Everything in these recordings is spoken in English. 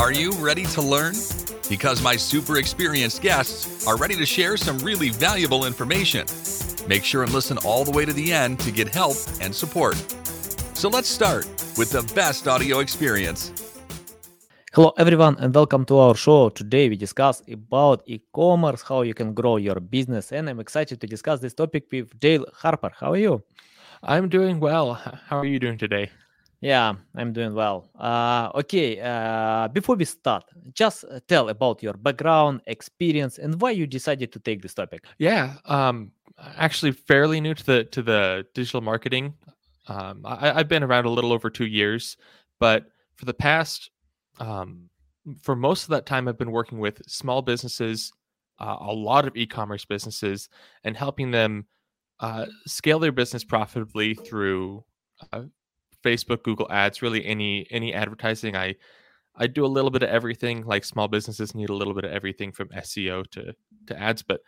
Are you ready to learn? Because my super experienced guests are ready to share some really valuable information. Make sure and listen all the way to the end to get help and support. So let's start with the best audio experience. Hello everyone and welcome to our show. Today we discuss about e-commerce, how you can grow your business and I'm excited to discuss this topic with Dale Harper. How are you? I'm doing well. How are you doing today? Yeah, I'm doing well. Uh, okay, uh, before we start, just tell about your background, experience, and why you decided to take this topic. Yeah, um, actually, fairly new to the to the digital marketing. Um, I, I've been around a little over two years, but for the past, um, for most of that time, I've been working with small businesses, uh, a lot of e-commerce businesses, and helping them uh, scale their business profitably through uh, Facebook, Google Ads, really any any advertising. I I do a little bit of everything. Like small businesses need a little bit of everything from SEO to to ads, but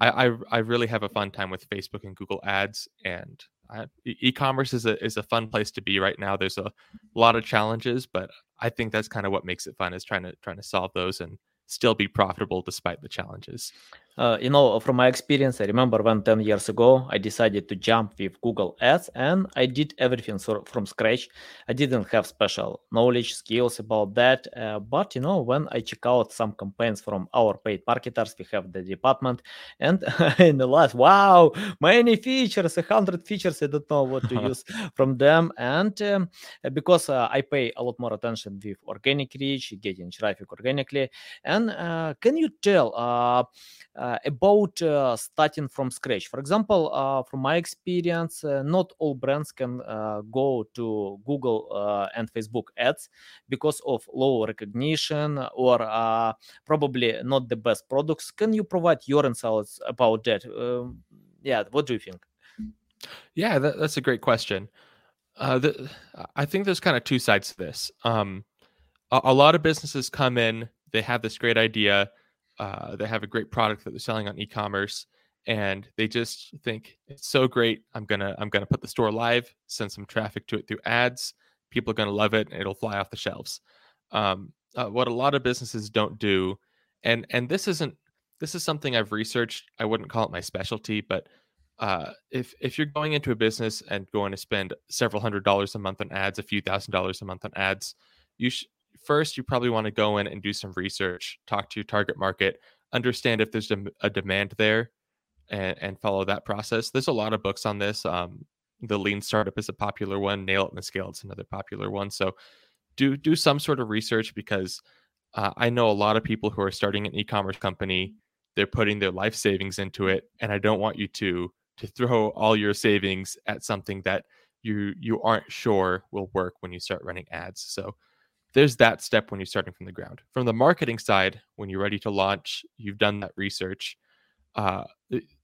I I, I really have a fun time with Facebook and Google Ads, and I, e-commerce is a is a fun place to be right now. There's a lot of challenges, but I think that's kind of what makes it fun is trying to trying to solve those and still be profitable despite the challenges. Uh, you know, from my experience, I remember when 10 years ago I decided to jump with Google Ads and I did everything from scratch. I didn't have special knowledge, skills about that. Uh, but, you know, when I check out some campaigns from our paid marketers, we have the department and in the last, wow, many features, a hundred features. I don't know what to use from them. And um, because uh, I pay a lot more attention with organic reach, getting traffic organically. And uh, can you tell, uh, uh, about uh, starting from scratch. For example, uh, from my experience, not all brands can go to Google and Facebook ads because of low recognition or probably not the best products. Can you provide your insights about that? Um, yeah, what do you think? Yeah, that, that's a great question. Uh, the, I think there's kind of two sides to this. Um, a, a, lot of businesses come in, they have this great idea, uh, they have a great product that they're selling on e-commerce and they just think it's so great i'm gonna i'm gonna put the store live send some traffic to it through ads people are gonna love it and it'll fly off the shelves. Um, uh, what a lot of businesses don't do and and this isn't this is something i've researched i wouldn't call it my specialty but uh, if if you're going into a business and going to spend several hundred dollars a month on ads a few thousand dollars a month on ads you sh- first, you probably want to go in and do some research, talk to your target market, understand if there's a, demand there, and, and, follow that process. There's a lot of books on this. Um, the Lean Startup is a popular one. Nail it in the Scale is another popular one. So do do some sort of research because uh, I know a lot of people who are starting an e-commerce company. They're putting their life savings into it, and I don't want you to to throw all your savings at something that you you aren't sure will work when you start running ads. So there's that step when you're starting from the ground. From the marketing side, when you're ready to launch, you've done that research. Uh,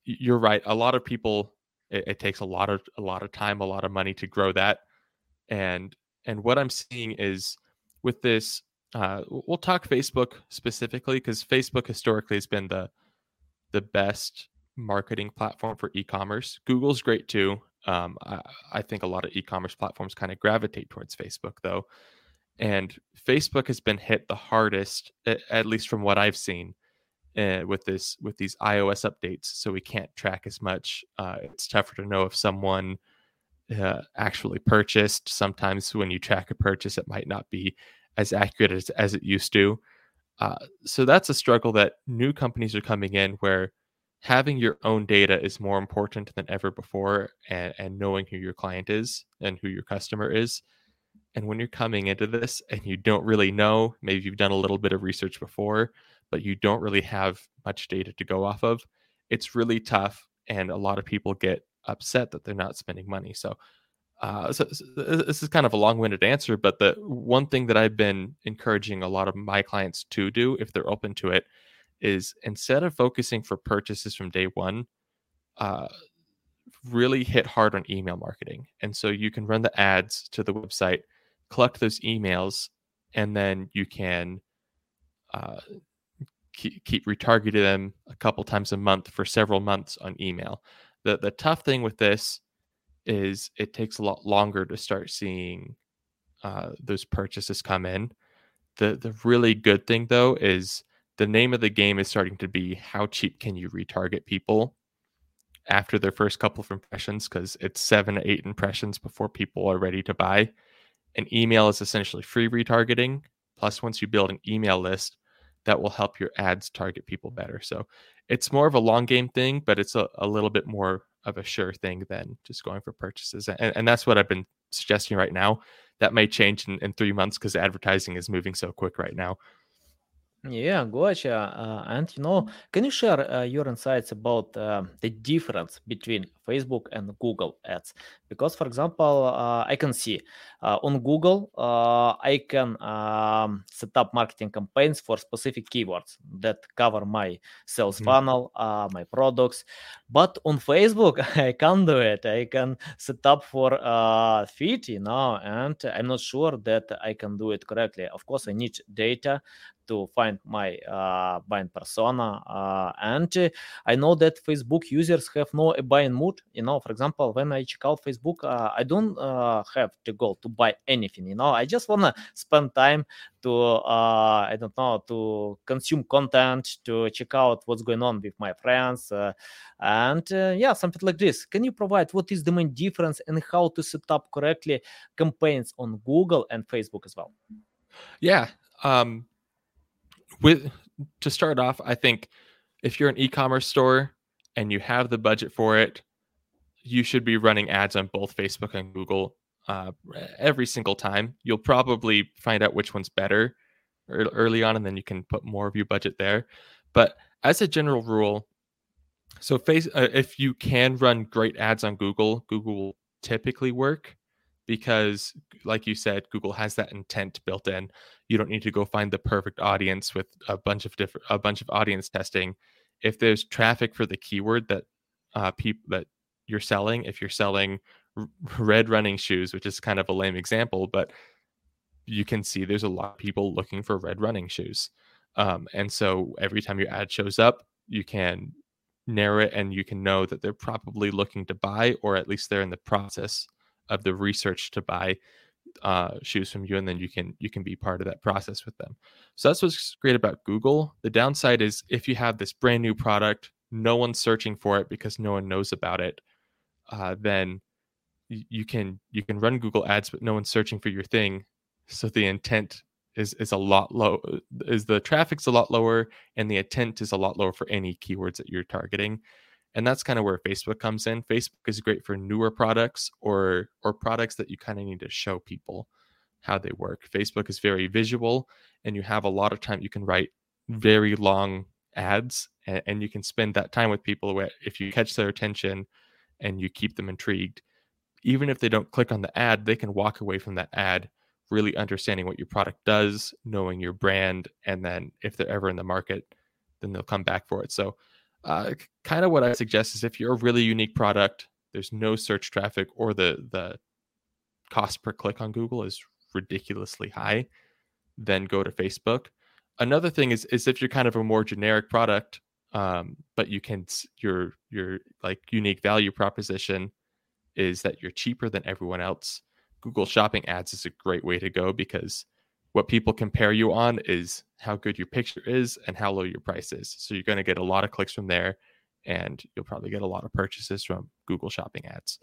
you're right. A lot of people, it, it, takes a lot of a lot of time, a lot of money to grow that. And and what I'm seeing is with this, uh, we'll talk Facebook specifically because Facebook historically has been the the best marketing platform for e-commerce. Google's great too. Um, I, I think a lot of e-commerce platforms kind of gravitate towards Facebook though and Facebook has been hit the hardest, at least from what I've seen, uh, with this with these iOS updates. So we can't track as much. Uh, it's tougher to know if someone uh, actually purchased. Sometimes when you track a purchase, it might not be as accurate as, as it used to. Uh, so that's a struggle that new companies are coming in where having your own data is more important than ever before and, and knowing who your client is and who your customer is and when you're coming into this and you don't really know, maybe you've done a little bit of research before, but you don't really have much data to go off of, it's really tough. And a lot of people get upset that they're not spending money. So, uh, so, so this is kind of a long-winded answer, but the one thing that I've been encouraging a lot of my clients to do, if they're open to it, is instead of focusing for purchases from day one, uh, really hit hard on email marketing. And so you can run the ads to the website collect those emails, and then you can uh, keep, keep retargeting them a couple times a month for several months on email. The the tough thing with this is it takes a lot longer to start seeing uh, those purchases come in. the the really good thing though is the name of the game is starting to be how cheap can you retarget people after their first couple of impressions because it's seven to eight impressions before people are ready to buy. And email is essentially free retargeting. Plus, once you build an email list, that will help your ads target people better. So it's more of a long game thing, but it's a, a little bit more of a sure thing than just going for purchases. And, and that's what I've been suggesting right now. That may change in, in three months because advertising is moving so quick right now. Yeah, gotcha. Uh, and you know, can you share uh, your insights about uh, the difference between Facebook and Google Ads? Because, for example, uh, I can see uh, on Google, uh, I can um, set up marketing campaigns for specific keywords that cover my sales Mhm. funnel, uh, my products. But on Facebook, I can't do it. I can set up for uh, feed, you know, and I'm not sure that I can do it correctly. Of course, I need data to find my uh, buying persona. Uh, and I know that Facebook users have no buying mood. You know, for example, when I check out Facebook, uh, I don't uh, have to go to buy anything. You know, I just wanna spend time to uh, I don't know to consume content, to check out what's going on with my friends, and yeah, something like this. Can you provide what is the main difference and how to set up correctly campaigns on Google and Facebook as well? Yeah. Um, with to start off, I think if you're an e-commerce store and you have the budget for it, you should be running ads on both Facebook and Google uh, every single time. You'll probably find out which one's better early on, and then you can put more of your budget there. But as a general rule, so face uh, if you can run great ads on Google, Google will typically work because, like you said, Google has that intent built in you don't need to go find the perfect audience with a bunch of different a bunch of audience testing. If there's traffic for the keyword that uh people that you're selling if you're selling r- red running shoes which is kind of a lame example but you can see there's a lot of people looking for red running shoes. Um, and so every time your ad shows up you can narrow it and you can know that they're probably looking to buy or at least they're in the process of the research to buy uh, shoes from you, and then you can you can be part of that process with them. So that's what's great about Google. The downside is if you have this brand new product, no one's searching for it because no one knows about it. Uh, then you can you can run Google Ads, but no one's searching for your thing. So the intent is is a lot low. Is the traffic's a lot lower, and the intent is a lot lower for any keywords that you're targeting and that's kind of where facebook comes in. Facebook is great for newer products or or products that you kind of need to show people how they work. Facebook is very visual and you have a lot of time you can write very long ads and, and you can spend that time with people where if you catch their attention and you keep them intrigued even if they don't click on the ad they can walk away from that ad really understanding what your product does knowing your brand and then if they're ever in the market then they'll come back for it. So uh, kind of what I suggest is if you're a really unique product, there's no search traffic or the the cost per click on Google is ridiculously high, then go to Facebook. Another thing is is if you're kind of a more generic product, um, but you can your your like unique value proposition is that you're cheaper than everyone else. Google Shopping Ads is a great way to go because what people compare you on is how good your picture is and how low your price is. So you're going to get a lot of clicks from there and you'll probably get a lot of purchases from Google Shopping Ads.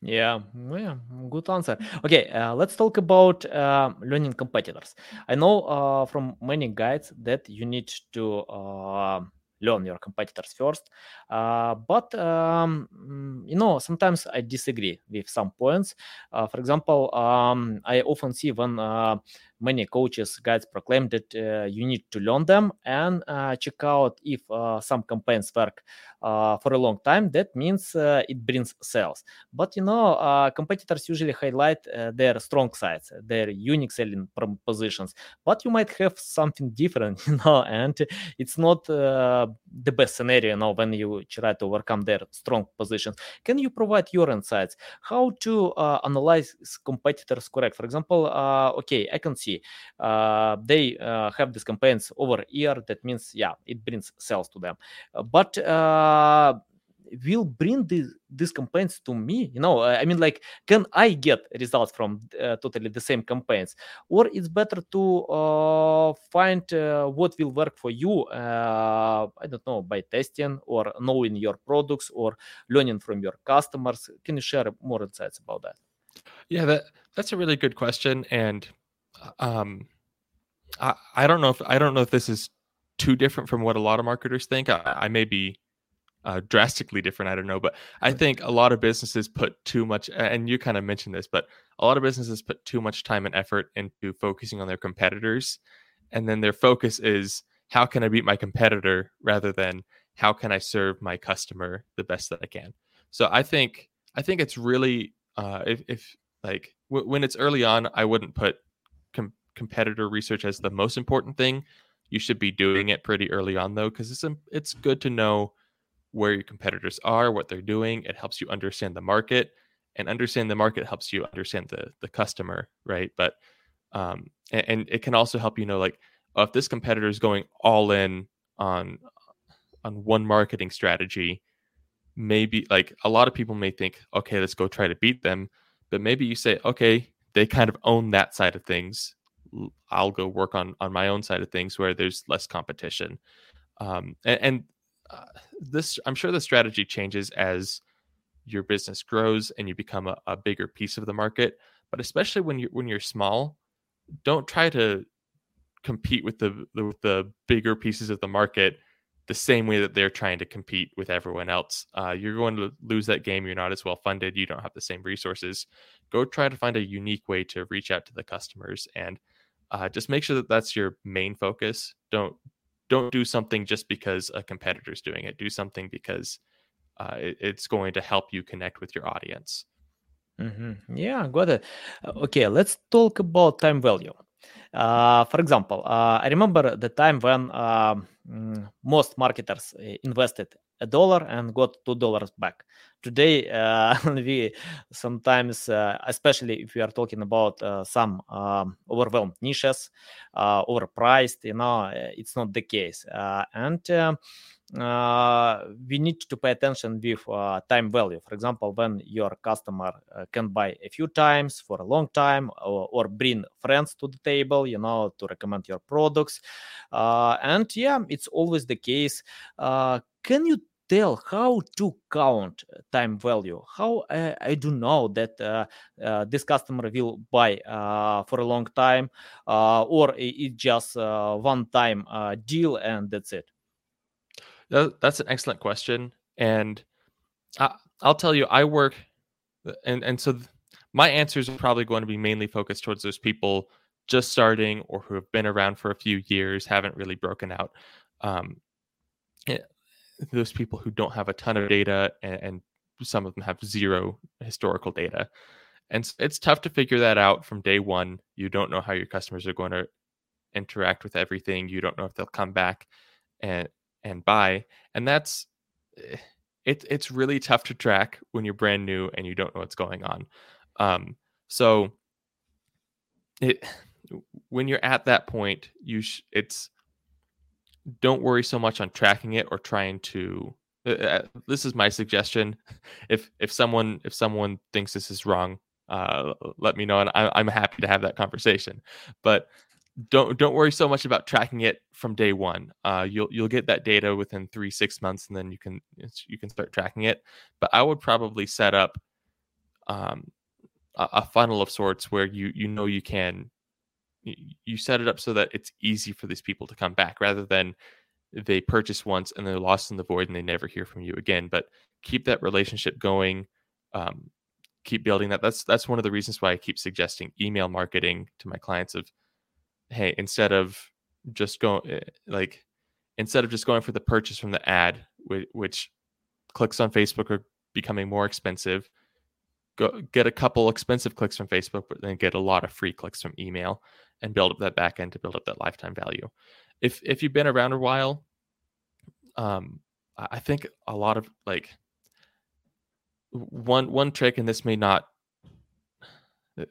Yeah, yeah, good answer. Okay, uh, let's talk about uh, learning competitors. I know uh, from many guides that you need to uh, learn your competitors first, uh, but um, mm, you know sometimes I disagree with some points. Uh, for example, um, I often see when uh, many coaches guides proclaim that uh, you need to learn them and uh, check out if uh, some campaigns work uh, for a long time. That means uh, it brings sales. But you know, uh, competitors usually highlight their strong sides, their unique selling propositions. But you might have something different, you know, and it's not the best scenario, you know, when you try to overcome their strong positions. Can you provide your insights? How to analyze competitors correct? For example, okay, I can see uh, they uh, have these campaigns over year. That means, yeah, it brings sales to them. Uh, but will bring these these campaigns to me you know i mean like can i get results from uh, totally the same campaigns or it's better to uh, find uh, what will work for you i don't know by testing or knowing your products or learning from your customers can you share more insights about that yeah that that's a really good question and um I, I don't know if I don't know if this is too different from what a lot of marketers think. I, I may be uh, drastically different. I don't know, but I think a lot of businesses put too much, and you kind of mentioned this, but a lot of businesses put too much time and effort into focusing on their competitors, and then their focus is how can I beat my competitor rather than how can I serve my customer the best that I can. So I think I think it's really uh, if, if like w- when it's early on, I wouldn't put competitor research as the most important thing. You should be doing it pretty early on though, because it's it's good to know where your competitors are, what they're doing. It helps you understand the market, and understand the market helps you understand the the customer, right? But um, and, and it can also help you know like oh, if this competitor is going all in on on one marketing strategy, maybe like a lot of people may think, okay, let's go try to beat them, but maybe you say, okay, they kind of own that side of things. I'll go work on on my own side of things where there's less competition. Um, and, and uh, this, I'm sure the strategy changes as your business grows and you become a, a bigger piece of the market. But especially when you when you're small, don't try to compete with the, the with the bigger pieces of the market the same way that they're trying to compete with everyone else. Uh, you're going to lose that game. You're not as well funded. You don't have the same resources. Go try to find a unique way to reach out to the customers and uh, just make sure that that's your main focus. Don't don't do something just because a competitor's doing it. Do something because uh, it, it's going to help you connect with your audience. Mm-hmm. Yeah, got it. Uh, okay, let's talk about time value. Uh, for example, uh, I remember the time when uh, most marketers uh, invested a dollar and got two dollars back. Today, uh, we sometimes, uh, especially if we are talking about some um, overwhelmed niches, overpriced, you know, it's not the case. and uh, we need to pay attention with uh, time value. For example, when your customer uh, can buy a few times for a long time or, or, bring friends to the table, you know, to recommend your products. Uh, and yeah, it's always the case. Uh, can you tell how to count time value how uh, i do know that uh, uh, this customer will buy for a long time or it's just one time deal and that's it that's an excellent question, and I, will tell you, I work, uh, and and so my answers are probably going to be mainly focused towards those people just starting or who have been around for a few years, haven't really broken out. Um, eh, those people who don't have a ton of data, and, and some of them have zero historical data. And it's tough to figure that out from day one. You don't know how your customers are going to interact with everything. You don't know if they'll come back and and buy. And that's eh, it, it's really tough to track when you're brand new and you don't know what's going on. Um, so it when you're at that point, you sh- it's don't worry so much on tracking it or trying to uh, this is my suggestion if if someone if someone thinks this is wrong uh, let me know and I, i'm happy to have that conversation but don't don't worry so much about tracking it from day one. Uh, you'll you'll get that data within three six months, and then you can you can start tracking it. But I would probably set up um, a, a funnel of sorts where you you know you can you set it up so that it's easy for these people to come back rather than they purchase once and they're lost in the void and they never hear from you again. But keep that relationship going. Um, keep building that. That's that's one of the reasons why I keep suggesting email marketing to my clients of hey, instead of just going eh, like instead of just going for the purchase from the ad, which, which clicks on Facebook are becoming more expensive. Go get a couple expensive clicks from Facebook, but then get a lot of free clicks from email and build up that back end to build up that lifetime value. If if you've been around a while, um, I think a lot of like one one trick, and this may not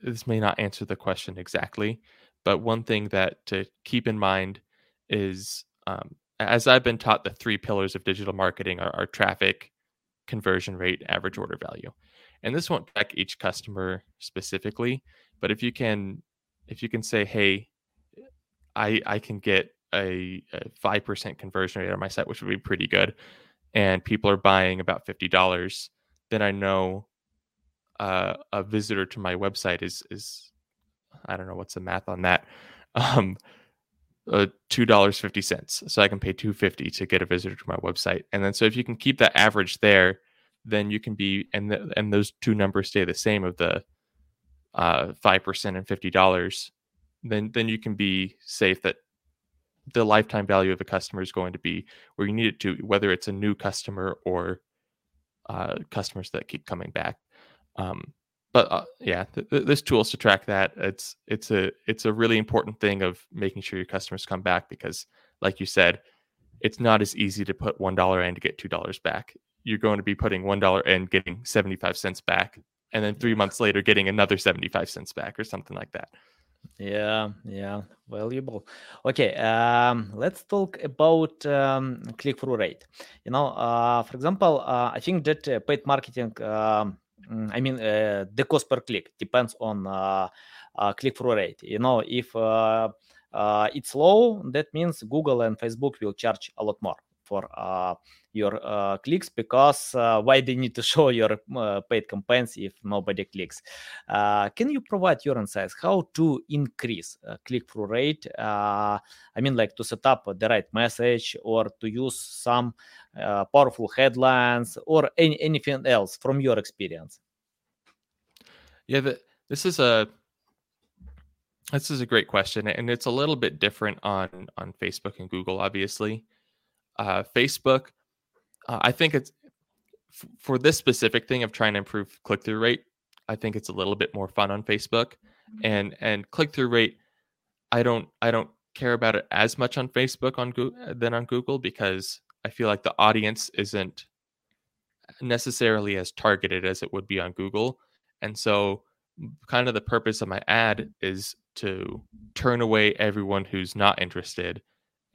this may not answer the question exactly, but one thing that to keep in mind is, um, as I've been taught, the three pillars of digital marketing are, are traffic, conversion rate, average order value. And this won't track each customer specifically, but if you can if you can say, hey, I I can get a five percent conversion rate on my site, which would be pretty good, and people are buying about fifty dollars, then I know uh, a visitor to my website is is I don't know what's the math on that. Um, uh, two dollars fifty cents. So I can pay two fifty to get a visitor to my website, and then so if you can keep that average there, then you can be and the, and those two numbers stay the same of the uh, five uh, percent and fifty dollars. Then then you can be safe that the lifetime value of a customer is going to be where you need it to, whether it's a new customer or uh, customers that keep coming back. Um, but uh, yeah, th- th- this tools to track that. It's it's a it's a really important thing of making sure your customers come back because, like you said, it's not as easy to put one dollar in to get two dollars back. You're going to be putting one dollar in, getting seventy five cents back, and then three months later getting another seventy five cents back or something like that. Yeah, yeah, valuable. Okay, um, let's talk about um, click-through rate. You know, uh, for example, uh, I think that uh, paid marketing um, Mm, I mean, uh, the cost per click depends on uh, uh, click-through rate. You know, if it's low, that means Google and Facebook will charge a lot more for your uh, clicks because uh, why they need to show your paid campaigns if nobody clicks. Can you provide your insights how to increase click-through rate? I mean like to set up the right message or to use some powerful headlines or any, anything else from your experience? Yeah the, this is a this is a great question and it's a little bit different on on facebook and google obviously. Uh, Facebook, uh, I think it's f- for this specific thing of trying to improve click through rate. I think it's a little bit more fun on Facebook, mm-hmm. and and click through rate. I don't I don't care about it as much on Facebook on Google uh, than on Google because I feel like the audience isn't necessarily as targeted as it would be on Google, and so kind of the purpose of my ad is to turn away everyone who's not interested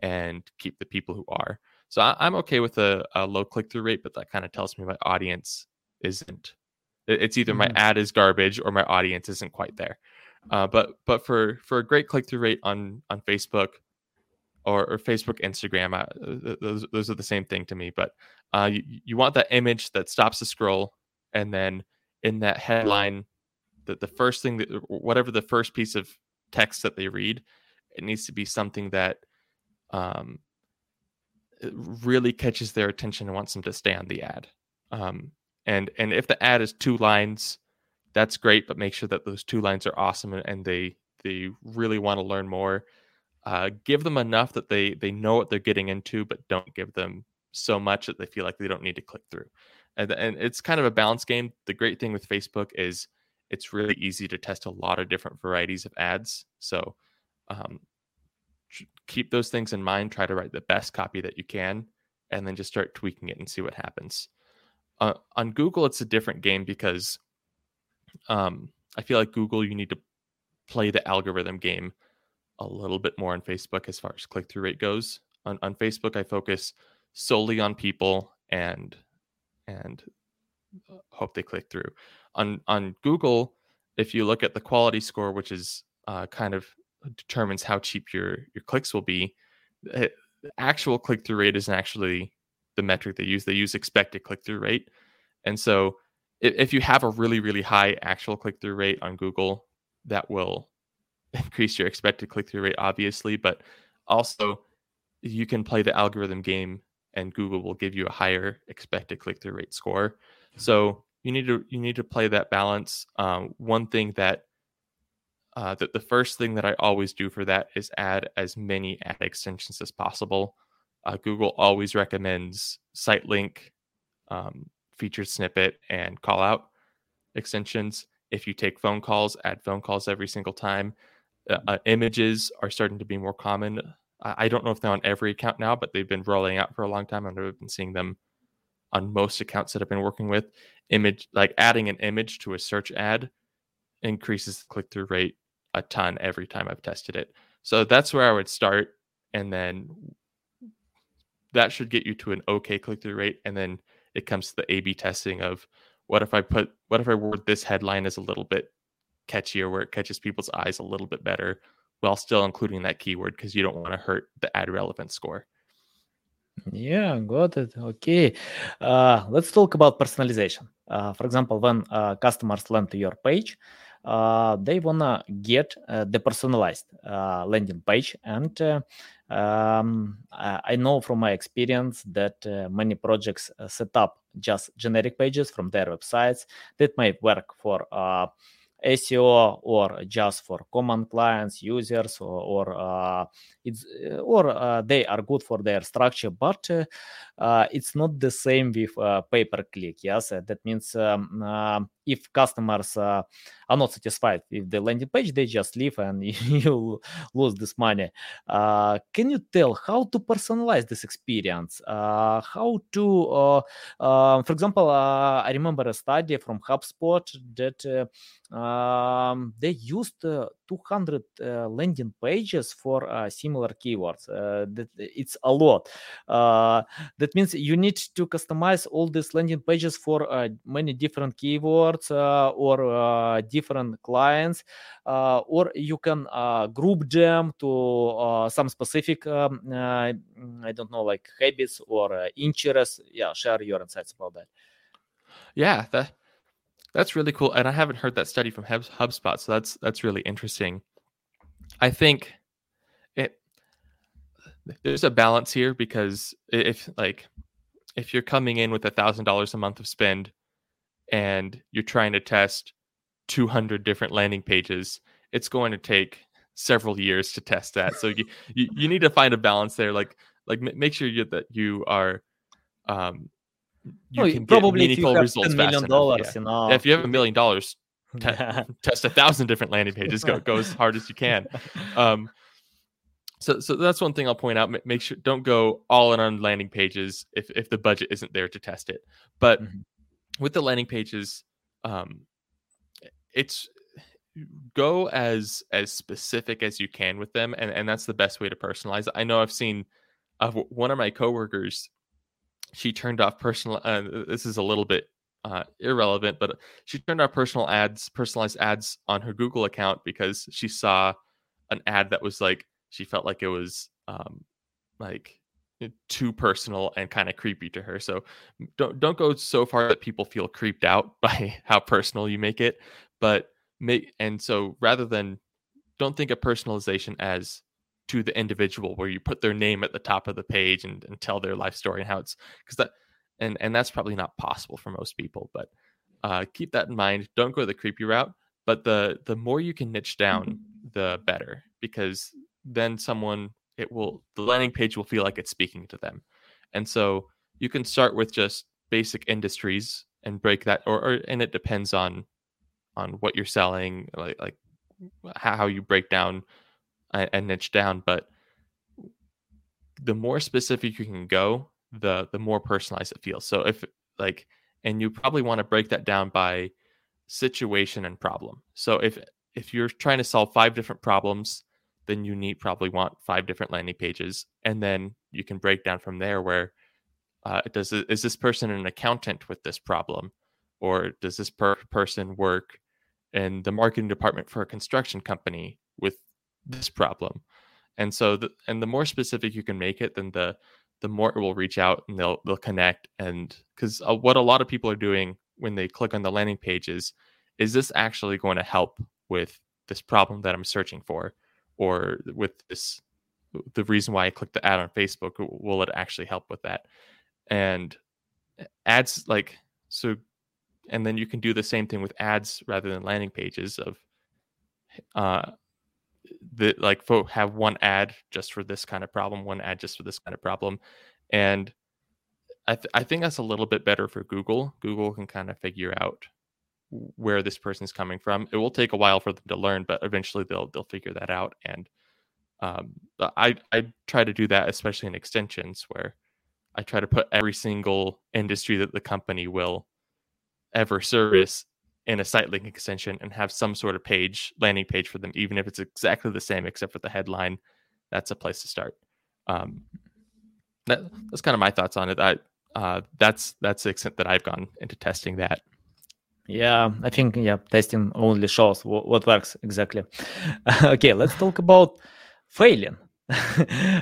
and keep the people who are. So I, am okay with a, a low click through rate, but that kind of tells me my audience isn't. It's either my mm-hmm. ad is garbage or my audience isn't quite there. Uh, but but for for a great click through rate on on Facebook or, or Facebook, Instagram, uh, those those are the same thing to me. But uh, you, you want that image that stops the scroll, and then in that headline, that the first thing that whatever the first piece of text that they read, it needs to be something that um, really catches their attention and wants them to stay on the ad. Um, and and if the ad is two lines, that's great, but make sure that those two lines are awesome and, and they they really want to learn more. Uh, give them enough that they they know what they're getting into, but don't give them so much that they feel like they don't need to click through. And, and it's kind of a balance game. The great thing with Facebook is it's really easy to test a lot of different varieties of ads. So um, keep those things in mind. Try to write the best copy that you can, and then just start tweaking it and see what happens. Uh, on Google, it's a different game because um, I feel like Google, you need to play the algorithm game a little bit more on Facebook as far as click through rate goes. On, on Facebook, I focus solely on people and and uh, hope they click through. On on Google, if you look at the quality score, which is uh, kind of determines how cheap your your clicks will be. The actual click through rate isn't actually the metric they use. They use expected click through rate, and so if, if you have a really really high actual click through rate on Google, that will increase your expected click through rate, obviously, but also you can play the algorithm game and Google will give you a higher expected click through rate score. So you need to you need to play that balance. Um, one thing that uh, that the first thing that I always do for that is add as many ad extensions as possible. Uh, Google always recommends site link, um, featured snippet, and call out extensions. If you take phone calls, add phone calls every single time. Uh, uh images are starting to be more common. I, I don't know if they're on every account now, but they've been rolling out for a long time. I've been seeing them on most accounts that I've been working with. Image, like adding an image to a search ad, increases the click through rate a ton every time I've tested it. So that's where I would start. And then that should get you to an okay click through rate. And then it comes to the A/B testing of what if I put what if I word this headline as a little bit catchier where it catches people's eyes a little bit better while still including that keyword because you don't want to hurt the ad relevance score. Yeah, got it. Okay. Uh, let's talk about personalization. Uh, for example, when uh, customers land to your page, they wanna get uh, the personalized uh, landing page, and um, I know from my experience that many projects set up just generic pages from their websites. That might work for SEO or just for common clients, users, or, or uh, it's or uh, they are good for their structure, but uh, uh it's not the same with uh, pay per click. Yes, that means um, uh, if customers are not satisfied with the landing page, they just leave and you lose this money. can you tell how to personalize this experience? how to, for example, I remember a study from HubSpot that um, they used uh, 200 uh, landing pages for uh, similar keywords. that it's a lot. that means you need to customize all these landing pages for many different keywords or different clients, or you can group them to some specific, um, I don't know, like habits or interests. Yeah, share your insights about that. Yeah, that that's really cool, and I haven't heard that study from HubSpot, so that's that's really interesting. I think it there's a balance here because if like if you're coming in with a thousand dollars a month of spend and you're trying to test 200 different landing pages, it's going to take several years to test that. So you you, you need to find a balance there. Like like make sure you that you are um you oh, can probably get meaningful results fast dollars, yeah. You know. yeah, if you have a million dollars, te- test a thousand different landing pages. Go go as hard as you can. Um, so so that's one thing I'll point out. Make sure don't go all in on landing pages if if the budget isn't there to test it. But mm-hmm. with the landing pages, um, it's go as as specific as you can with them, and and that's the best way to personalize. I know I've seen uh, one of my coworkers she turned off personal. Uh, this is a little bit uh, irrelevant, but she turned off personal ads, personalized ads on her Google account because she saw an ad that was like she felt like it was um, like eh, too personal and kind of creepy to her. So don't don't go so far that people feel creeped out by how personal you make it, but make and so rather than don't think of personalization as to the individual where you put their name at the top of the page and, and tell their life story and how it's because that and and that's probably not possible for most people but uh, keep that in mind don't go the creepy route but the the more you can niche down mm-hmm. the better because then someone it will the landing page will feel like it's speaking to them and so you can start with just basic industries and break that or, or and it depends on on what you're selling like like how you break down and niche down but the more specific you can go the the more personalized it feels. So if like and you probably want to break that down by situation and problem. So if if you're trying to solve five different problems then you need probably want five different landing pages and then you can break down from there where uh, does is this person an accountant with this problem? Or does this per- person work in the marketing department for a construction company with this problem. And so the, and the more specific you can make it then the the more it will reach out and they'll they'll connect. And because uh, what a lot of people are doing when they click on the landing pages is this actually going to help with this problem that i'm searching for? Or with this the reason why i clicked the ad on facebook will it actually help with that? And eh, ads like so and then you can do the same thing with ads rather than landing pages of uh that like folk have one ad just for this kind of problem, one ad just for this kind of problem, and I th- I think that's a little bit better for Google. Google can kind of figure out where this person's coming from. It will take a while for them to learn, but eventually they'll they'll figure that out. And um, I I try to do that, especially in extensions, where I try to put every single industry that the company will ever service in a site link extension and have some sort of page landing page for them even if it's exactly the same except for the headline that's a place to start um, that, that's kind of my thoughts on it I, uh, that's that's the extent that I've gone into testing that. Yeah, I think yeah, testing only shows what, what works exactly. okay, let's talk about failing.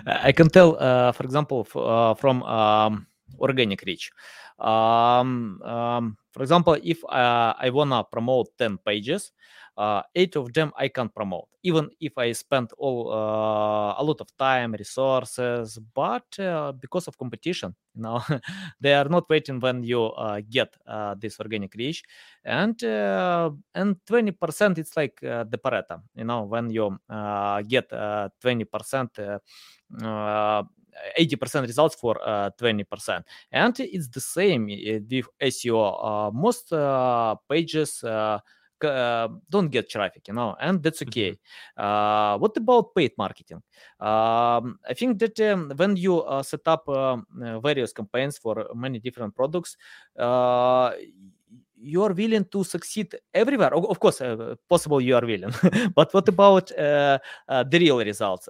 I can tell, uh, for example, f- uh, from um, organic reach. Um, um, for example, if uh, I wanna promote ten pages, uh, eight of them I can promote, even if I spend all uh, a lot of time, resources. But uh, because of competition, you know, they are not waiting when you uh, get uh, this organic reach, and and twenty percent it's like the Pareto, you know, when you get twenty percent. Uh, 80% results for uh, 20% and it's the same with seo most pages uh, don't get traffic, you know, and that's okay. Uh, what about paid marketing? Um, I think that um, when you uh, set up various campaigns for many different products, you are willing to succeed everywhere. Of course, uh, possible you are willing, but what about uh the real results?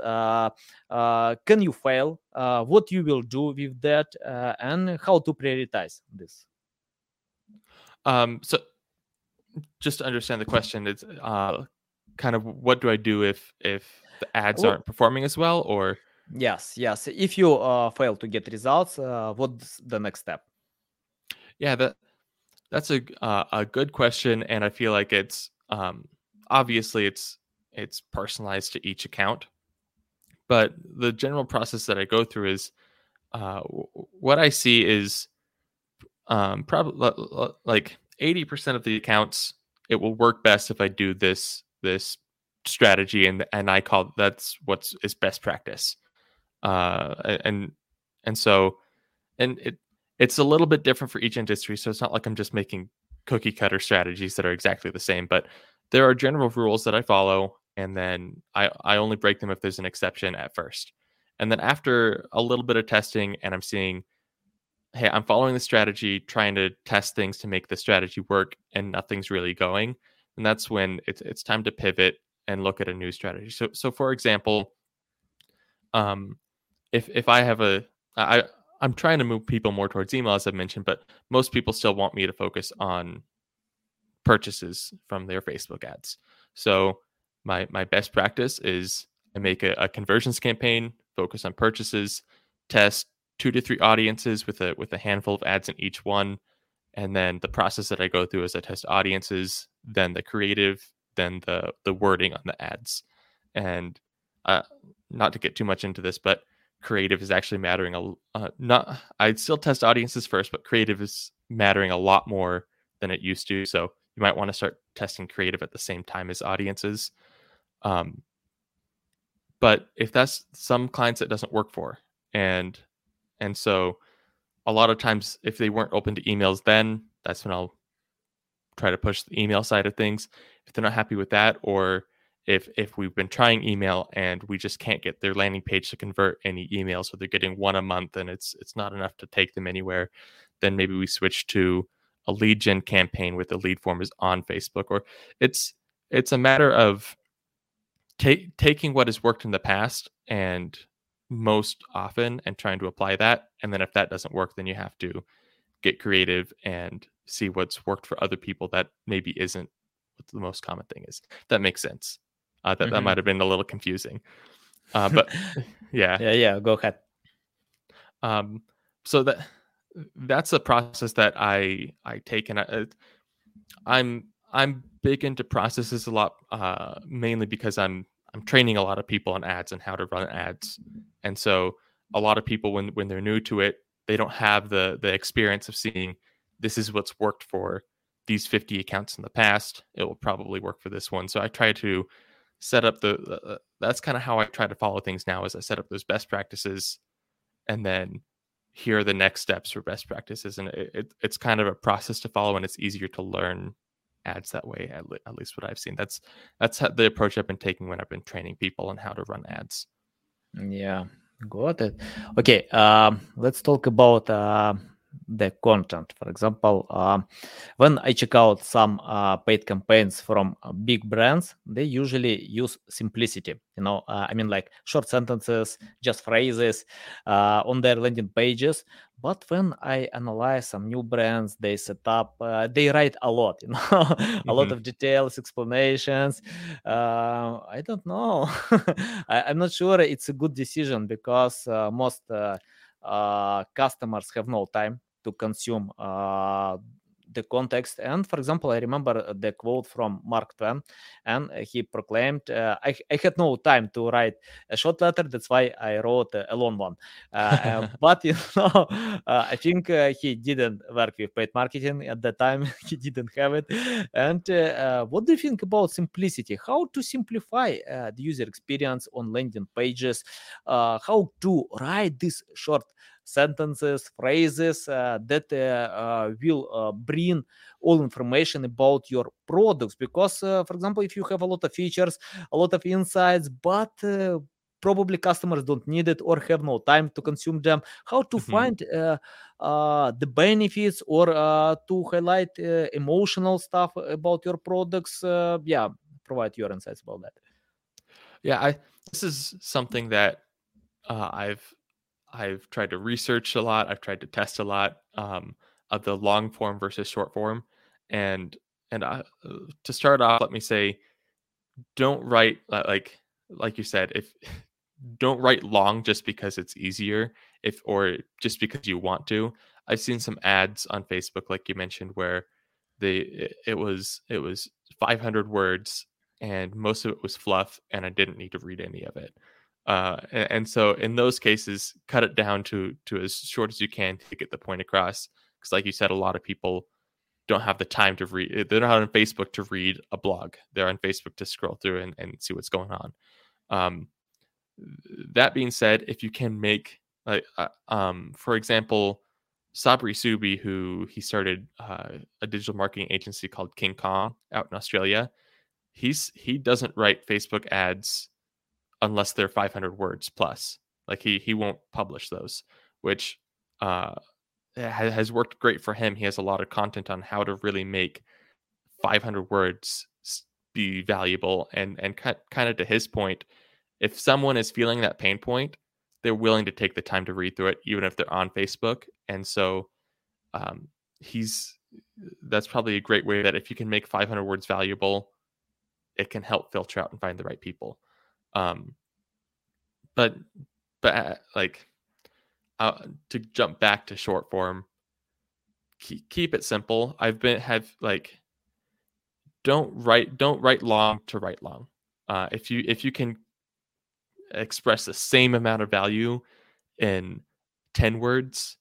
can you fail? what you will do with that, and how to prioritize this? Um, so just to understand the question, it's uh, kind of what do I do if if the ads aren't performing as well, or yes, yes. If you uh, fail to get results, uh, what's the next step? Yeah, that that's a uh, a good question, and I feel like it's um, obviously it's it's personalized to each account, but the general process that I go through is uh, what I see is um, probably like 80% of the accounts it will work best if I do this this strategy and and I call that's what's is best practice. Uh and and so and it it's a little bit different for each industry so it's not like I'm just making cookie cutter strategies that are exactly the same but there are general rules that I follow and then I I only break them if there's an exception at first. And then after a little bit of testing and I'm seeing hey, I'm following the strategy, trying to test things to make the strategy work, and nothing's really going, and that's when it's it's time to pivot and look at a new strategy. So, so for example, um, if if I have a I I'm trying to move people more towards email as I've mentioned, but most people still want me to focus on purchases from their Facebook ads. So my my best practice is I make a, a conversions campaign, focus on purchases, test two to three audiences with a with a handful of ads in each one and then the process that i go through is i test audiences then the creative then the the wording on the ads and uh, not to get too much into this but creative is actually mattering a uh, not i'd still test audiences first but creative is mattering a lot more than it used to so you might want to start testing creative at the same time as audiences um, but if that's some clients that doesn't work for and and so a lot of times, if they weren't open to emails then, that's when I'll try to push the email side of things. If they're not happy with that, or if if we've been trying email and we just can't get their landing page to convert any emails, so they're getting one a month and it's it's not enough to take them anywhere, then maybe we switch to a lead gen campaign with the lead form is on Facebook. Or it's it's a matter of ta- taking what has worked in the past and most often and trying to apply that. And then if that doesn't work, then you have to get creative and see what's worked for other people that maybe isn't what the most common thing is. That makes sense. Uh, that mm-hmm. that might have been a little confusing, uh, but yeah, yeah, yeah. Go ahead. Um, so that that's a process that I I take, and I, I'm I'm big into processes a lot, uh, mainly because I'm I'm training a lot of people on ads and how to run ads. And so a lot of people when when they're new to it, they don't have the the experience of seeing this is what's worked for these 50 accounts in the past. It will probably work for this one. So I try to set up the uh, that's kind of how I try to follow things now is I set up those best practices and then here are the next steps for best practices and it, it, it's kind of a process to follow and it's easier to learn ads that way at, at least what i've seen. That's that's the approach i've been taking when i've been training people on how to run ads. Yeah got it. Okay um, let's talk about uh, the content. For example, uh, when I check out some uh, paid campaigns from uh, big brands, they usually use simplicity. You know, uh, I mean, like short sentences, just phrases uh, on their landing pages. But when I analyze some new brands, they set up, uh, they write a lot, you know, a lot Mhm. of details, explanations. Uh, I don't know. I, I'm not sure it's a good decision because uh, most customers have no time to consume the context. And for example, I remember the quote from Mark Twain, and he proclaimed, uh, I, I had no time to write a short letter, that's why I wrote a long one. Uh, uh, but you know, uh, I think uh, he didn't work with paid marketing at that time. he didn't have it. And uh, uh, what do you think about simplicity? How to simplify uh, the user experience on landing pages? Uh, how to write this short sentences, phrases uh, that uh, uh, will uh, bring all information about your products. Because, uh, for example, if you have a lot of features, a lot of insights, but uh, probably customers don't need it or have no time to consume them how to Mhm. find uh, uh, the benefits or uh, to highlight uh, emotional stuff about your products uh, yeah provide your insights about that Yeah, I this is something that uh, I've I've tried to research a lot. I've tried to test a lot um, of the long form versus short form, and and I, uh, to start off, let me say, don't write li- like like you said, if don't write long just because it's easier, if or just because you want to. I've seen some ads on Facebook, like you mentioned, where they it was it was 500 words and most of it was fluff, and I didn't need to read any of it. Uh, and, so in those cases, cut it down to to as short as you can to get the point across. Because, like you said, a lot of people don't have the time to read. They're not on Facebook to read a blog. They're on Facebook to scroll through and, and see what's going on. Um, that being said, if you can make uh, um, for example, Sabri Suby, who he started uh, a digital marketing agency called King Kong out in Australia. He's he doesn't write Facebook ads unless they're 500 words plus. Like he he won't publish those, which uh, ha- has worked great for him. He has a lot of content on how to really make 500 words be valuable and and kind of to his point, if someone is feeling that pain point, they're willing to take the time to read through it, even if they're on Facebook. And so um, he's that's probably a great way that if you can make 500 words valuable, it can help filter out and find the right people. Um, but but uh, like uh, to jump back to short form, keep, keep it simple. I've been have like don't write don't write long to write long. Uh, if you if you can express the same amount of value in 10 words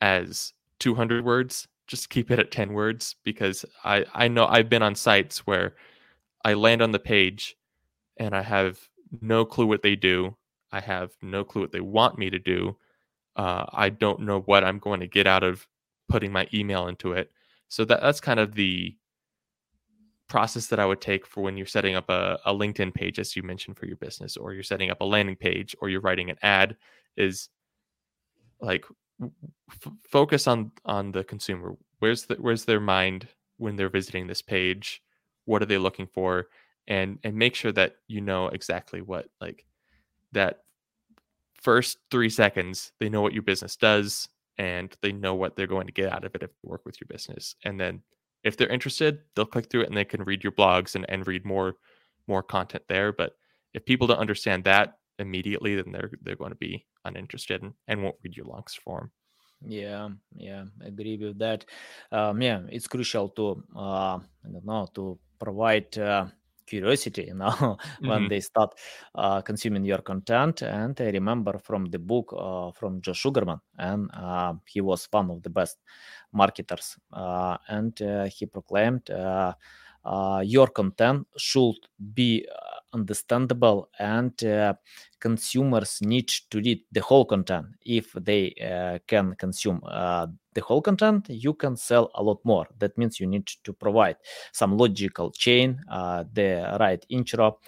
as 200 words just keep it at 10 words because i i know i've been on sites where i land on the page and i have no clue what they do i have no clue what they want me to do uh, i don't know what i'm going to get out of putting my email into it so that that's kind of the process that I would take for when you're setting up a, a LinkedIn page, as you mentioned for your business, or you're setting up a landing page, or you're writing an ad, is like f- focus on on the consumer. Where's the where's their mind when they're visiting this page? What are they looking for? And and make sure that you know exactly what like that first three seconds they know what your business does and they know what they're going to get out of it if they work with your business and then if they're interested, they'll click through it and they can read your blogs and, and read more more content there. But if people don't understand that immediately, then they're they're going to be uninterested and, and won't read your longs form. Yeah, yeah, agree with that. Um, yeah, it's crucial to uh, I don't know to provide uh, curiosity, you know, when Mhm. they start uh, consuming your content. And I remember from the book uh, from Josh Sugarman, and uh, he was one of the best marketers, uh, and uh, he proclaimed. Uh, uh, your content should be understandable and uh, consumers need to read the whole content if they uh, can consume uh, the whole content, you can sell a lot more. That means you need to provide some logical chain, uh, the right intro.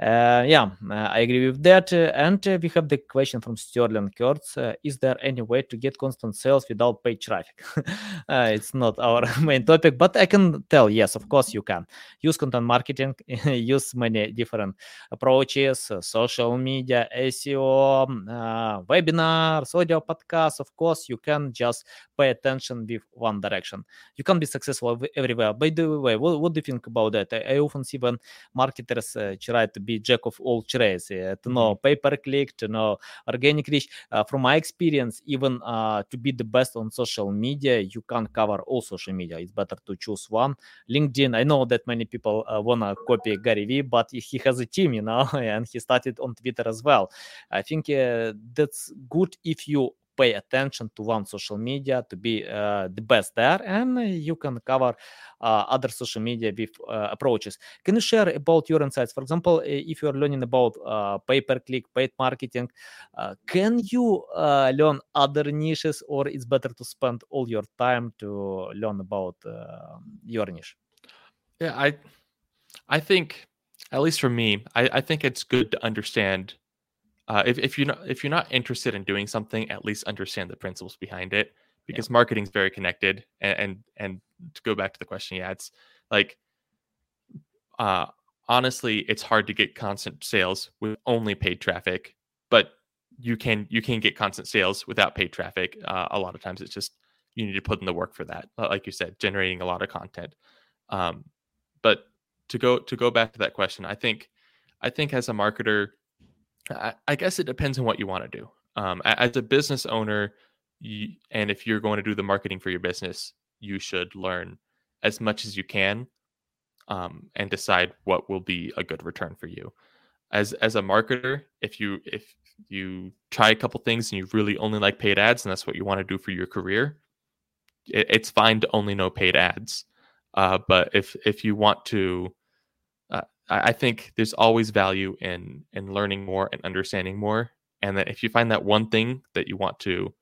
Uh, yeah, uh, I agree with that. And we have the question from Sterling Kurtz: uh, Is there any way to get constant sales without paid traffic? it's not our main topic, but I can tell yes, of course you can. Use content marketing, use many different approaches, social media, SEO, webinars, audio podcasts. Of course, you can just pay attention with one direction. You can be successful everywhere. By the way, what, what do you think about that? I, I often see when marketers uh, try to be jack of all trades, uh, to know pay per click, to know organic reach. Uh, from my experience, even uh, to be the best on social media, you can't cover all social media. It's better to choose one. LinkedIn, I know that many people uh, wanna copy Gary Vee, but he has a team, you know, and he started on Twitter as well. I think uh, that's good if you pay attention to one social media to be uh, the best there and you can cover uh, other social media with uh, approaches. Can you share about your insights? For example if you're learning about pay per click paid marketing can you learn other niches or it's better to spend all your time to learn about your niche? Yeah i i think at least for me I, I think it's good to understand uh, if, if you're not if you're not interested in doing something, at least understand the principles behind it because yeah. marketing is very connected. And, and and to go back to the question, yeah, it's like uh, honestly, it's hard to get constant sales with only paid traffic, but you can you can get constant sales without paid traffic. Uh, a lot of times, it's just you need to put in the work for that. Like you said, generating a lot of content. Um, but to go to go back to that question, I think I think as a marketer, I, I guess it depends on what you want to do. Um, as a business owner, you, and if you're going to do the marketing for your business, you should learn as much as you can um, and decide what will be a good return for you. As as a marketer, if you if you try a couple things and you really only like paid ads and that's what you want to do for your career, it, it's fine to only know paid ads. Uh, but if if you want to I think there's always value in in learning more and understanding more. And that if you find that one thing that you want to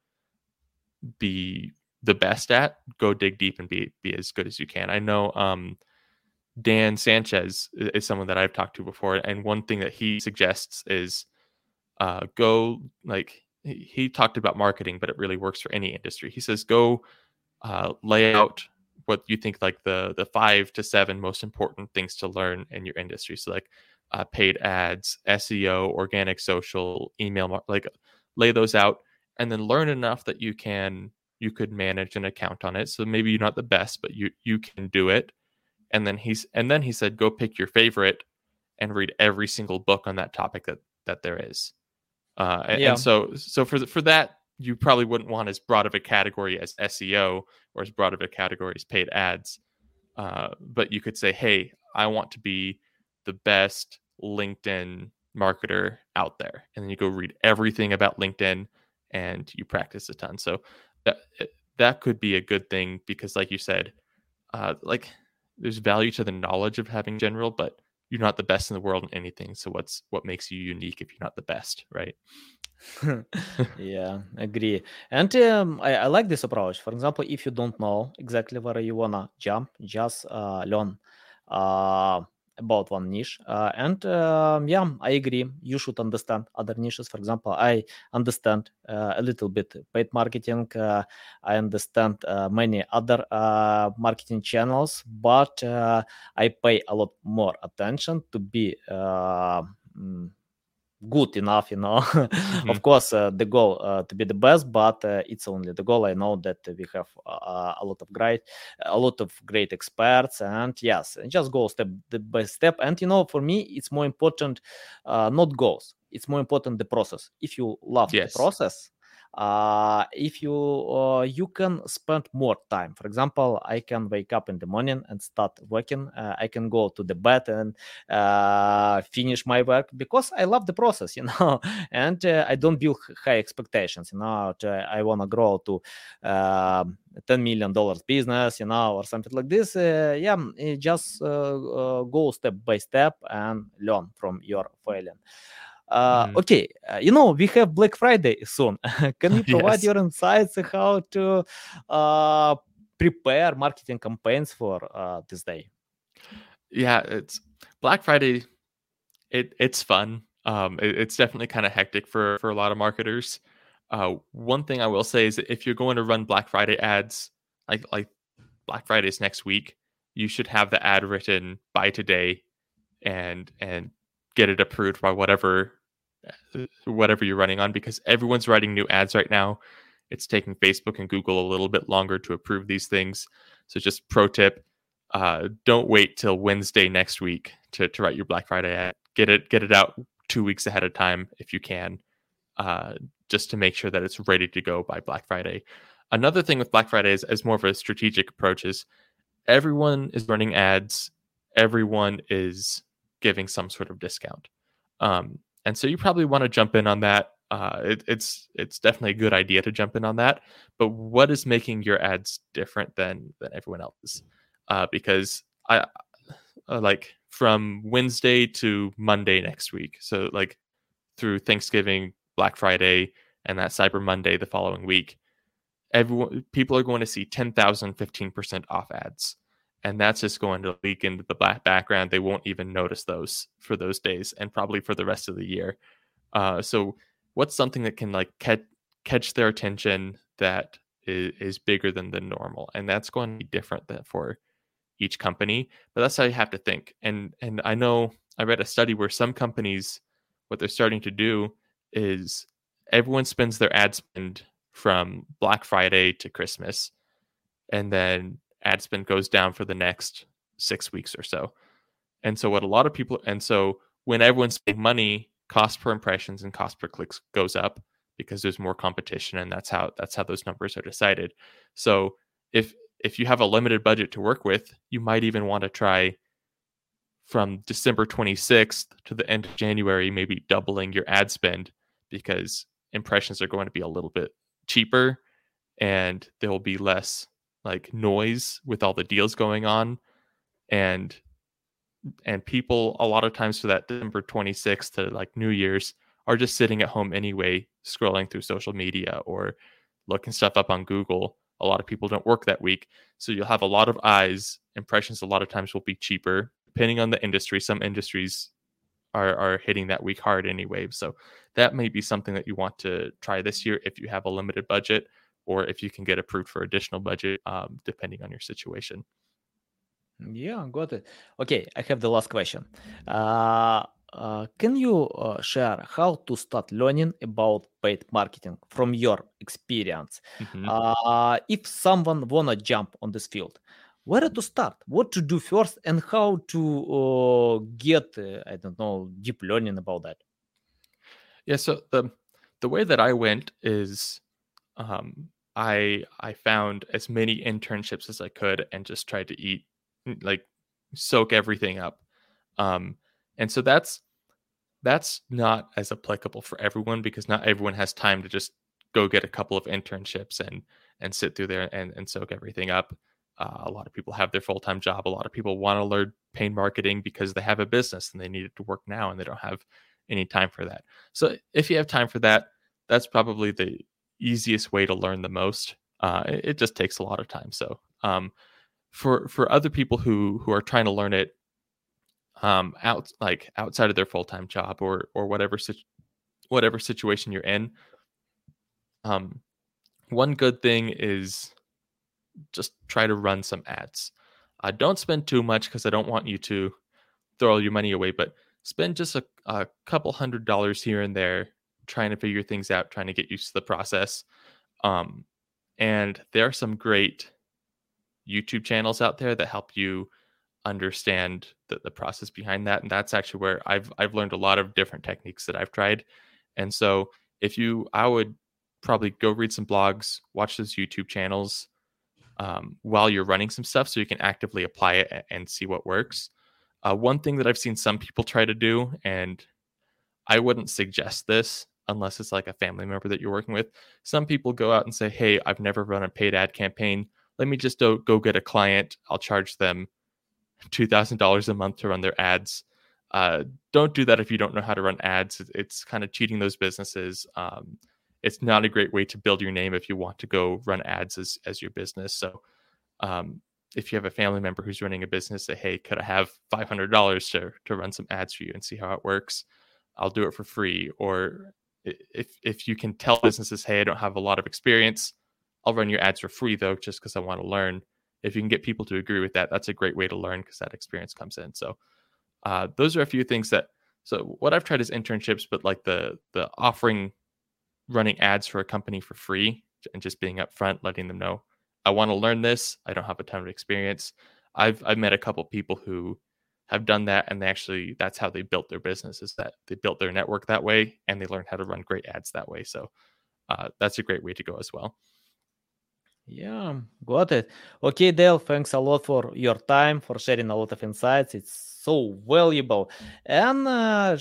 be the best at, go dig deep and be be as good as you can. I know um, Dan Sanchez is someone that I've talked to before, and one thing that he suggests is uh, go like he talked about marketing, but it really works for any industry. He says go uh, lay out what you think like the the five to seven most important things to learn in your industry. So like uh, paid ads, SEO, organic social, email, like lay those out, and then learn enough that you can you could manage an account on it. So maybe you're not the best, but you you can do it. And then he's and then he said, go pick your favorite and read every single book on that topic that that there is. Uh, and, yeah. and so so for the, for that you probably wouldn't want as broad of a category as SEO or as broad of a category as paid ads. Uh, but you could say, hey, I want to be the best LinkedIn marketer out there. And then you go read everything about LinkedIn and you practice a ton. So that, eh, that could be a good thing because, like you said, uh, like there's value to the knowledge of having general, but you're not the best in the world in anything. So what's what makes you unique if you're not the best, right? yeah, agree. And um, I, I like this approach. For example, if you don't know exactly where you wanna jump, just uh, learn uh, about one niche. Uh, and um, yeah, I agree. You should understand other niches. For example, I understand uh, a little bit paid marketing. Uh, I understand uh, many other uh, marketing channels, but I pay a lot more attention to be. Mm, good enough you know. Mm-hmm. of course uh, the goal uh, to be the best but uh, it's only the goal. I know that we have uh, a lot of great a lot of great experts and yes just go step by step. And you know for me it's more important uh, not goals. It's more important the process. If you love yes. the process uh, if you uh, you can spend more time. For example i can wake up in the morning and start working. Uh, i can go to the bed and uh, finish my work because i love the process you know and uh, i don't build high expectations you know i want to grow to um, 10 million dollars business you know or something like this. Uh, yeah just go step by step and learn from your failing Uh. Okay, uh, you know we have Black Friday soon. Can you provide Yes. your insights on how to uh, prepare marketing campaigns for uh, this day? Yeah, it's Black Friday. It it's fun. Um, it- it's definitely kind of hectic for for a lot of marketers. Uh, one thing I will say is that if you're going to run Black Friday ads, like like Black Friday's next week, you should have the ad written by today, and and get it approved by whatever uh, whatever you're running on because everyone's writing new ads right now. It's taking Facebook and Google a little bit longer to approve these things. So just pro tip, uh, don't wait till Wednesday next week to, to write your Black Friday ad. Get it get it out two weeks ahead of time if you can, uh, just to make sure that it's ready to go by Black Friday. Another thing with Black Friday is, is more of a strategic approach is everyone is running ads, everyone is giving some sort of discount. Um, and so you probably want to jump in on that. Uh, it, it's it's definitely a good idea to jump in on that. But what is making your ads different than than everyone else's? Uh, because I uh, like from Wednesday to Monday next week, so like through Thanksgiving, Black Friday, and that Cyber Monday the following week, everyone people are going to see 10,000 15% off ads and that's just going to leak into the black background they won't even notice those for those days and probably for the rest of the year. Uh, so what's something that can like catch catch their attention that is, is bigger than the normal? And that's going to be different than for each company but that's how you have to think. And and i know i read a study where some companies what they're starting to do is everyone spends their ad spend from black friday to christmas and then ad spend goes down for the next six weeks or so. And so what a lot of people and so when everyone's spending money, cost per impressions and cost per clicks goes up because there's more competition and that's how that's how those numbers are decided. So if if you have a limited budget to work with, you might even want to try from December 26th to the end of January, maybe doubling your ad spend because impressions are going to be a little bit cheaper and there will be less like noise with all the deals going on and and people a lot of times for that December 26th to like New Year's are just sitting at home anyway scrolling through social media or looking stuff up on Google. A lot of people don't work that week. So you'll have a lot of eyes. Impressions a lot of times will be cheaper depending on the industry. Some industries are are hitting that week hard anyway. So that may be something that you want to try this year if you have a limited budget or if you can get approved for additional budget, um, depending on your situation. Yeah, got it. Okay, I have the last question. Uh, uh, can you uh, share how to start learning about paid marketing from your experience? Mhm. Uh, if someone wanna jump on this field, where to start? What to do first, and how to uh, get uh, I don't know deep learning about that? Yeah. So the the way that I went is um, I I found as many internships as I could and just tried to eat like soak everything up. Um, and so that's that's not as applicable for everyone because not everyone has time to just go get a couple of internships and and sit through there and, and soak everything up. Uh, a lot of people have their full time job. A lot of people want to learn paid marketing because they have a business and they need it to work now and they don't have any time for that. So if you have time for that, that's probably the easiest way to learn the most. Uh, it, it just takes a lot of time. So um, for for other people who who are trying to learn it um, out like outside of their full time job or or whatever situ- whatever situation you're in, um, one good thing is just try to run some ads. Uh, don't spend too much because I don't want you to throw all your money away, but spend just a, a couple hundred dollars here and there trying to figure things out, trying to get used to the process. Um, and there are some great YouTube channels out there that help you understand the, the process behind that. And that's actually where I've I've learned a lot of different techniques that I've tried. And so if you I would probably go read some blogs, watch those YouTube channels um, while you're running some stuff so you can actively apply it and see what works. Uh, one thing that I've seen some people try to do, and I wouldn't suggest this unless it's like a family member that you're working with. Some people go out and say, Hey, I've never run a paid ad campaign. Let me just go, get a client. I'll charge them $2,000 a month to run their ads. uh, don't do that if you don't know how to run ads. It's kind of cheating those businesses. Um, it's not a great way to build your name if you want to go run ads as, as your business. So, um, if you have a family member who's running a business, say, hey, could I have $500 to, to run some ads for you and see how it works? I'll do it for free. Or if, if you can tell businesses, hey, I don't have a lot of experience, I'll run your ads for free though, just because I want to learn. If you can get people to agree with that, that's a great way to learn because that experience comes in. So uh, those are a few things that. So what I've tried is internships, but like the the offering running ads for a company for free and just being upfront, letting them know I want to learn this. I don't have a ton of experience. I've I've met a couple people who have done that and they actually that's how they built their business is that they built their network that way and they learned how to run great ads that way. So uh, that's a great way to go as well. Yeah, got it. Okay, Dale, thanks a lot for your time, for sharing a lot of insights. It's so valuable. And uh,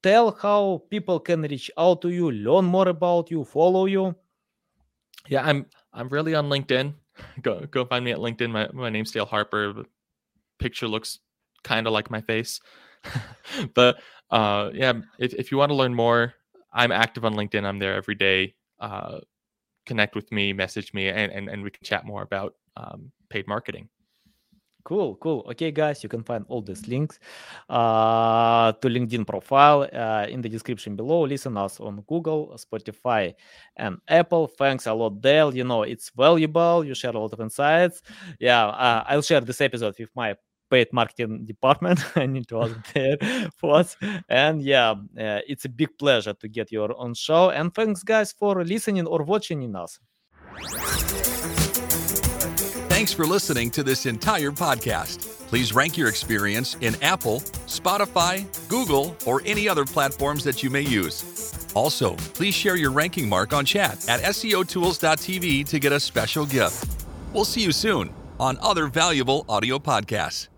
tell how people can reach out to you, learn more about you, follow you. Yeah, I'm I'm really on LinkedIn. Go go find me at LinkedIn. My my name's Dale Harper. Picture looks kind of like my face. but uh, yeah, if if you want to learn more, I'm active on LinkedIn. I'm there every day. Uh, connect with me, message me, and, and, and we can chat more about um, paid marketing. Cool, cool. Okay, guys, you can find all these links uh, to LinkedIn profile uh, in the description below. Listen us on Google, Spotify, and Apple. Thanks a lot, Dale. You know it's valuable. You share a lot of insights. Yeah, uh, I'll share this episode with my paid marketing department. I need to ask their thoughts. And yeah, uh, it's a big pleasure to get your own show. And thanks, guys, for listening or watching in us. Thanks for listening to this entire podcast. Please rank your experience in Apple, Spotify, Google, or any other platforms that you may use. Also, please share your ranking mark on chat at SEOtools.tv to get a special gift. We'll see you soon on other valuable audio podcasts.